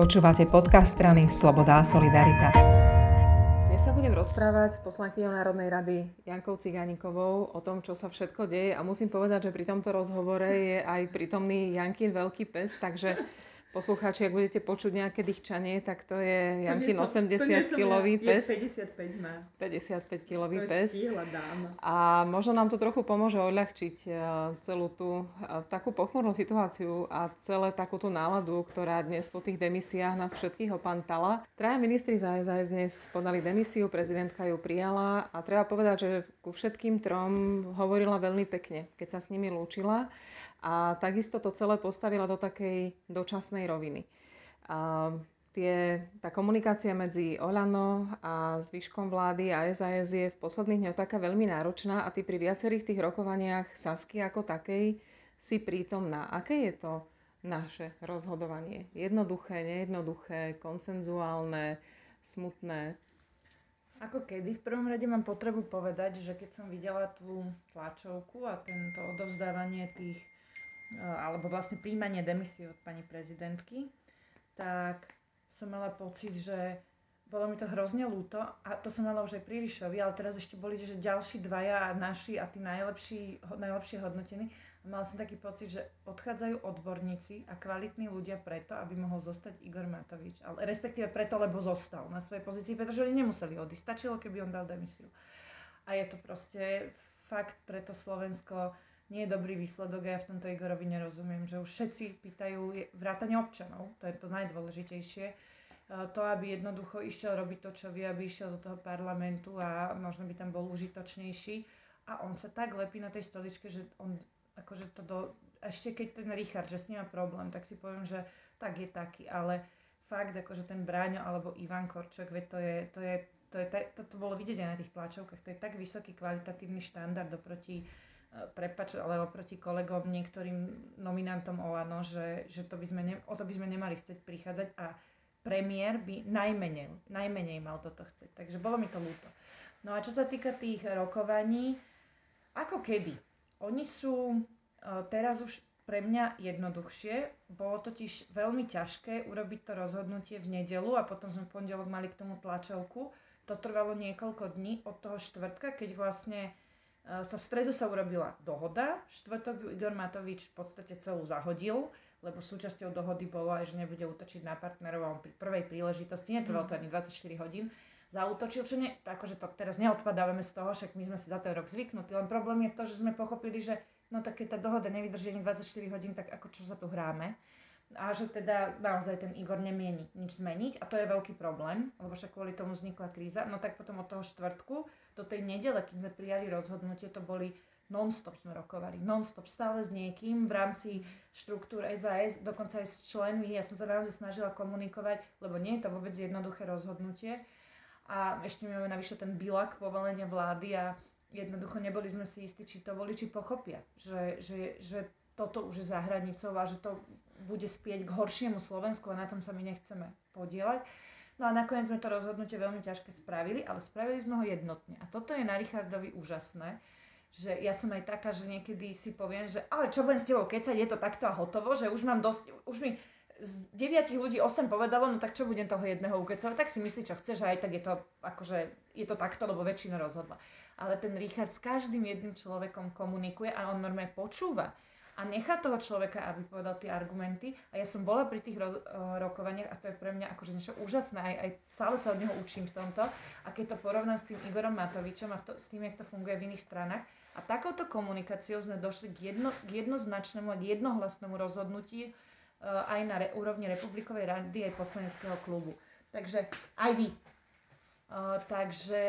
Počúvate podcast strany Sloboda a Solidarita. Dnes sa budem rozprávať s poslankyňou Národnej rady Jankou Cigánikovou o tom, čo sa všetko deje a musím povedať, že pri tomto rozhovore je aj prítomný Jankin veľký pes, takže Poslucháči, ak budete počuť nejaké dýchčanie, tak to je Jankin 80-kilový pes. 55 má. 55-kilový pes. A možno nám to trochu pomôže odľahčiť e, celú tú e, takú pochmurnú situáciu a celé takúto náladu, ktorá dnes po tých demisiách nás všetkých opantala. Traja ministri za SAS dnes podali demisiu, prezidentka ju prijala a treba povedať, že ku všetkým trom hovorila veľmi pekne, keď sa s nimi lúčila a takisto to celé postavila do takej dočasnej roviny. A tie, tá komunikácia medzi Olano a zvyškom vlády a SAS je v posledných dňoch taká veľmi náročná a ty pri viacerých tých rokovaniach Sasky ako takej si prítomná. Aké je to naše rozhodovanie? Jednoduché, nejednoduché, konsenzuálne, smutné? Ako kedy? V prvom rade mám potrebu povedať, že keď som videla tú tlačovku a tento odovzdávanie tých Eh, alebo vlastne príjmanie demisie od pani prezidentky, tak som mala pocit, že bolo mi to hrozne ľúto a to som mala už aj pri Ríšovi, ale teraz ešte boli, že ďalší dvaja naši a tí najlepší, najlepšie hodnotení. A mala som taký pocit, že odchádzajú odborníci a kvalitní ľudia preto, aby mohol zostať Igor Matovič. Ale respektíve preto, lebo zostal na svojej pozícii, pretože oni nemuseli odísť. Stačilo, keby on dal demisiu. A je to proste fakt preto Slovensko nie je dobrý výsledok a ja v tomto Igorovi nerozumiem, že už všetci pýtajú vrátane občanov, to je to najdôležitejšie, e, to, aby jednoducho išiel robiť to, čo vie, aby išiel do toho parlamentu a možno by tam bol užitočnejší. A on sa tak lepí na tej stoličke, že on akože to do... Ešte keď ten Richard, že s ním má problém, tak si poviem, že tak je taký, ale fakt akože ten Bráňo alebo Ivan Korčok, veď to je, to je, to je, to, to bolo vidieť aj na tých tlačovkách, to je tak vysoký kvalitatívny štandard oproti prepač, ale oproti kolegom, niektorým nominantom Olano, že, že to by sme ne, o to by sme nemali chcieť prichádzať a premiér by najmenej, najmenej mal toto chcieť. Takže bolo mi to ľúto. No a čo sa týka tých rokovaní, ako kedy? Oni sú e, teraz už pre mňa jednoduchšie. Bolo totiž veľmi ťažké urobiť to rozhodnutie v nedelu a potom sme v pondelok mali k tomu tlačovku. To trvalo niekoľko dní od toho štvrtka, keď vlastne sa v stredu sa urobila dohoda, štvrtok Igor Matovič v podstate celú zahodil, lebo súčasťou dohody bolo aj, že nebude útočiť na partnerov a on pri prvej príležitosti, netrvalo to ani 24 hodín, zautočil, čo nie, akože to teraz neodpadávame z toho, však my sme si za ten rok zvyknutí, len problém je to, že sme pochopili, že no tak keď tá dohoda nevydrží ani 24 hodín, tak ako čo sa tu hráme a že teda naozaj ten Igor nemieni nič zmeniť a to je veľký problém, lebo však kvôli tomu vznikla kríza. No tak potom od toho štvrtku do tej nedele, keď sme prijali rozhodnutie, to boli non-stop sme rokovali, non-stop, stále s niekým v rámci štruktúr SAS, dokonca aj s členmi. Ja som sa naozaj snažila komunikovať, lebo nie je to vôbec jednoduché rozhodnutie. A ešte máme navyše ten bilak povolenia vlády a jednoducho neboli sme si istí, či to voliči pochopia, že, že, že toto už je za hranicou a že to bude spieť k horšiemu Slovensku a na tom sa my nechceme podielať. No a nakoniec sme to rozhodnutie veľmi ťažké spravili, ale spravili sme ho jednotne. A toto je na Richardovi úžasné, že ja som aj taká, že niekedy si poviem, že ale čo budem s tebou kecať, je to takto a hotovo, že už mám dosť, už mi z deviatich ľudí 8 povedalo, no tak čo budem toho jedného ukecovať, tak si myslí, čo chce, že aj tak je to, akože, je to takto, lebo väčšina rozhodla. Ale ten Richard s každým jedným človekom komunikuje a on normálne počúva a nechá toho človeka, aby povedal tie argumenty. A ja som bola pri tých roz, uh, rokovaniach a to je pre mňa akože niečo úžasné. Aj, aj stále sa od neho učím v tomto. A keď to porovnám s tým Igorom Matovičom a to, s tým, jak to funguje v iných stranách, a takouto komunikáciou sme došli k, jedno, k jednoznačnému a jednohlasnému rozhodnutí aj na re, úrovni Republikovej rady aj poslaneckého klubu. Takže aj vy Uh, takže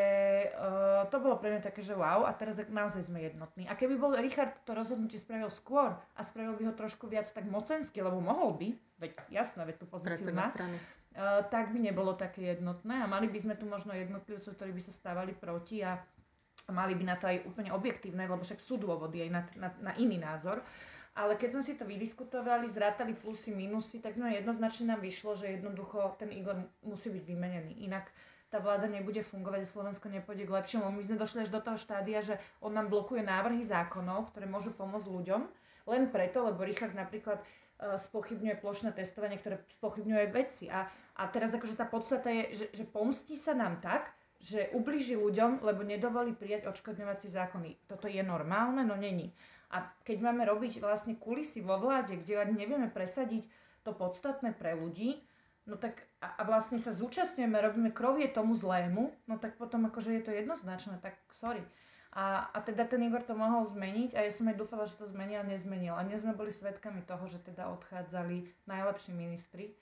uh, to bolo pre mňa také, že wow, a teraz naozaj sme jednotní. A keby bol Richard to rozhodnutie spravil skôr a spravil by ho trošku viac tak mocensky, lebo mohol by, veď jasné, veď tú pozíciu má, uh, tak by nebolo také jednotné a mali by sme tu možno jednotlivcov, ktorí by sa stávali proti a, mali by na to aj úplne objektívne, lebo však sú dôvody aj na, na, na iný názor. Ale keď sme si to vydiskutovali, zrátali plusy, minusy, tak sme jednoznačne nám vyšlo, že jednoducho ten Igor musí byť vymenený. Inak tá vláda nebude fungovať a Slovensko nepôjde k lepšiemu. My sme došli až do toho štádia, že on nám blokuje návrhy zákonov, ktoré môžu pomôcť ľuďom, len preto, lebo Richard napríklad spochybňuje plošné testovanie, ktoré spochybňuje veci. A, a teraz akože tá podstata je, že, že pomstí sa nám tak, že ubliží ľuďom, lebo nedovolí prijať odškodňovací zákony. Toto je normálne? No není. A keď máme robiť vlastne kulisy vo vláde, kde nevieme presadiť to podstatné pre ľudí, no tak a, a vlastne sa zúčastňujeme, robíme krovie tomu zlému, no tak potom akože je to jednoznačné, tak sorry. A, a teda ten Igor to mohol zmeniť a ja som aj dúfala, že to zmení a nezmenil. A dnes sme boli svedkami toho, že teda odchádzali najlepší ministri.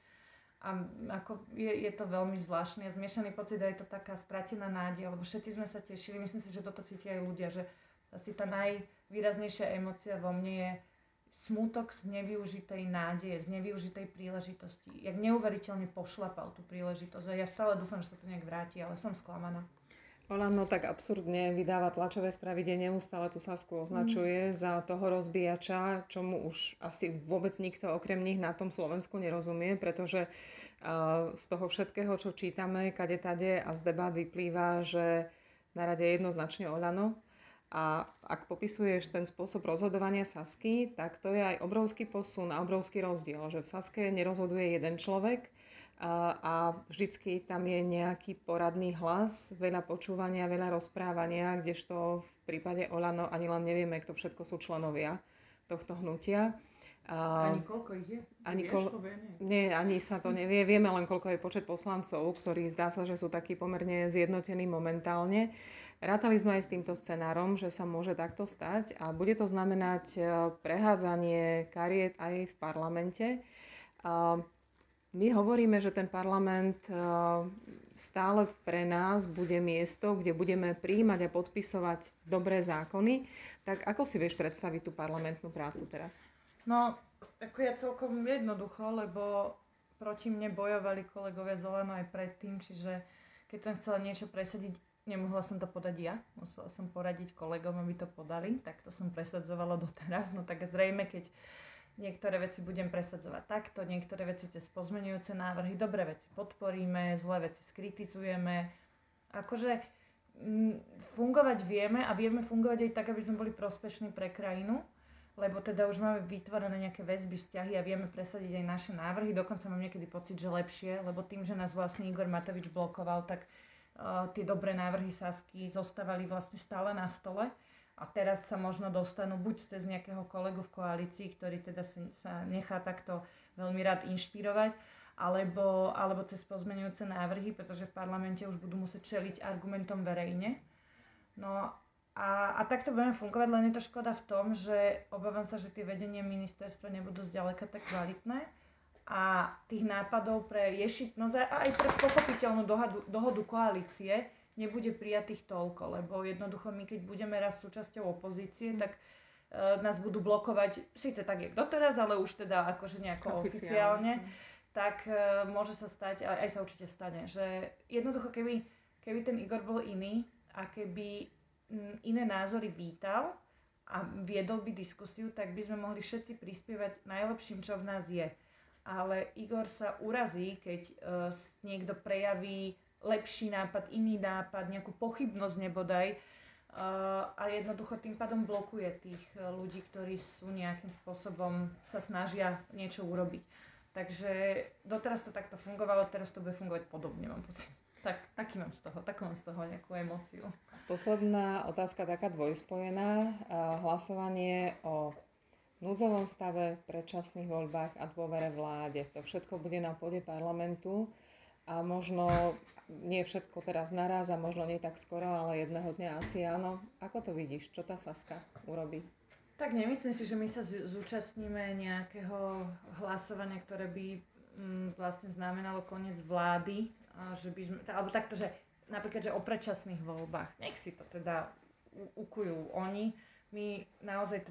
A ako je, je to veľmi zvláštne a zmiešaný pocit a je to taká stratená nádej, lebo všetci sme sa tešili. Myslím si, že toto cítia aj ľudia, že asi tá najvýraznejšia emocia vo mne je smutok z nevyužitej nádeje, z nevyužitej príležitosti. Jak neuveriteľne pošlapal tú príležitosť. A ja stále dúfam, že sa to nejak vráti, ale som sklamaná. Olano tak absurdne vydáva tlačové správy, kde neustále tú Sasku označuje mm. za toho rozbíjača, čomu už asi vôbec nikto okrem nich na tom Slovensku nerozumie, pretože uh, z toho všetkého, čo čítame, kade tade a z debát vyplýva, že na rade je jednoznačne Olano a ak popisuješ ten spôsob rozhodovania Sasky, tak to je aj obrovský posun a obrovský rozdiel, že v Saske nerozhoduje jeden človek a, a vždycky tam je nejaký poradný hlas, veľa počúvania, veľa rozprávania, kdežto v prípade Olano ani len nevieme, kto všetko sú členovia tohto hnutia. A, ani koľko ich je? Ani, kol... nie, ani sa to nevie. Vieme len, koľko je počet poslancov, ktorí zdá sa, že sú takí pomerne zjednotení momentálne. Rátali sme aj s týmto scenárom, že sa môže takto stať a bude to znamenať e, prehádzanie kariet aj v parlamente. My hovoríme, že ten parlament e, stále pre nás bude miesto, kde budeme príjmať a podpisovať dobré zákony. Tak ako si vieš predstaviť tú parlamentnú prácu teraz? No, ako ja celkom jednoducho, lebo proti mne bojovali kolegovia Zolano aj predtým, čiže keď som chcela niečo presadiť Nemohla som to podať ja, musela som poradiť kolegom, aby to podali, tak to som presadzovala doteraz. No tak zrejme, keď niektoré veci budem presadzovať takto, niektoré veci cez pozmenujúce návrhy, dobré veci podporíme, zlé veci skritizujeme. Akože m, mm, fungovať vieme a vieme fungovať aj tak, aby sme boli prospešní pre krajinu, lebo teda už máme vytvorené nejaké väzby, vzťahy a vieme presadiť aj naše návrhy. Dokonca mám niekedy pocit, že lepšie, lebo tým, že nás vlastne Igor Matovič blokoval, tak tie dobré návrhy Sasky zostávali vlastne stále na stole a teraz sa možno dostanú buď cez nejakého kolegu v koalícii, ktorý teda sa nechá takto veľmi rád inšpirovať, alebo, alebo cez pozmenujúce návrhy, pretože v parlamente už budú musieť čeliť argumentom verejne. No a, a takto budeme fungovať, len je to škoda v tom, že obávam sa, že tie vedenie ministerstva nebudú zďaleka tak kvalitné a tých nápadov pre ješiť, no aj pre pochopiteľnú dohodu, dohodu koalície nebude prijatých toľko, lebo jednoducho my keď budeme raz súčasťou opozície, tak e, nás budú blokovať, síce tak jak doteraz, ale už teda akože nejako oficiálne, oficiálne tak e, môže sa stať, aj, aj sa určite stane, že jednoducho keby, keby ten Igor bol iný a keby m, iné názory vítal a viedol by diskusiu, tak by sme mohli všetci prispievať najlepším, čo v nás je ale Igor sa urazí, keď uh, niekto prejaví lepší nápad, iný nápad, nejakú pochybnosť nebodaj uh, a jednoducho tým pádom blokuje tých uh, ľudí, ktorí sú nejakým spôsobom sa snažia niečo urobiť. Takže doteraz to takto fungovalo, teraz to bude fungovať podobne, mám pocit. Tak, taký mám z toho, takú mám z toho nejakú emóciu. Posledná otázka taká dvojspojená. Hlasovanie o núdzovom stave, predčasných voľbách a dôvere vláde. To všetko bude na pôde parlamentu a možno nie všetko teraz naraz a možno nie tak skoro, ale jedného dňa asi áno. Ako to vidíš? Čo tá Saska urobí? Tak nemyslím si, že my sa zúčastníme nejakého hlasovania, ktoré by mm, vlastne znamenalo koniec vlády, a že by sme, alebo takto, že napríklad, že o predčasných voľbách, nech si to teda ukujú oni, my naozaj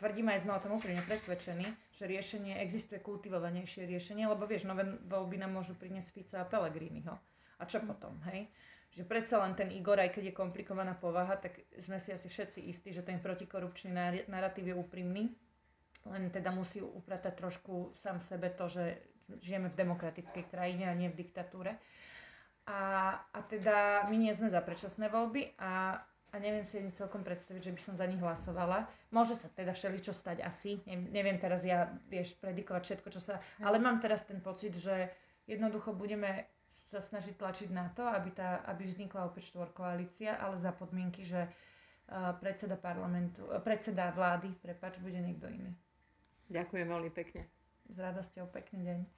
tvrdíme aj sme o tom úprimne presvedčení, že riešenie, existuje kultivovanejšie riešenie, lebo vieš, nové voľby nám môžu priniesť Fica a Pelegriniho. A čo potom, hej? Že predsa len ten Igor, aj keď je komplikovaná povaha, tak sme si asi všetci istí, že ten protikorupčný narratív je úprimný, len teda musí upratať trošku sám sebe to, že žijeme v demokratickej krajine a nie v diktatúre. A, a teda my nie sme za predčasné voľby a a neviem si celkom predstaviť, že by som za nich hlasovala. Môže sa teda všeličo stať asi. Neviem teraz ja, vieš, predikovať všetko, čo sa... Ale mám teraz ten pocit, že jednoducho budeme sa snažiť tlačiť na to, aby, tá, aby vznikla opäť koalícia, ale za podmienky, že predseda parlamentu, predseda vlády, prepač, bude niekto iný. Ďakujem veľmi pekne. S radosťou, pekný deň.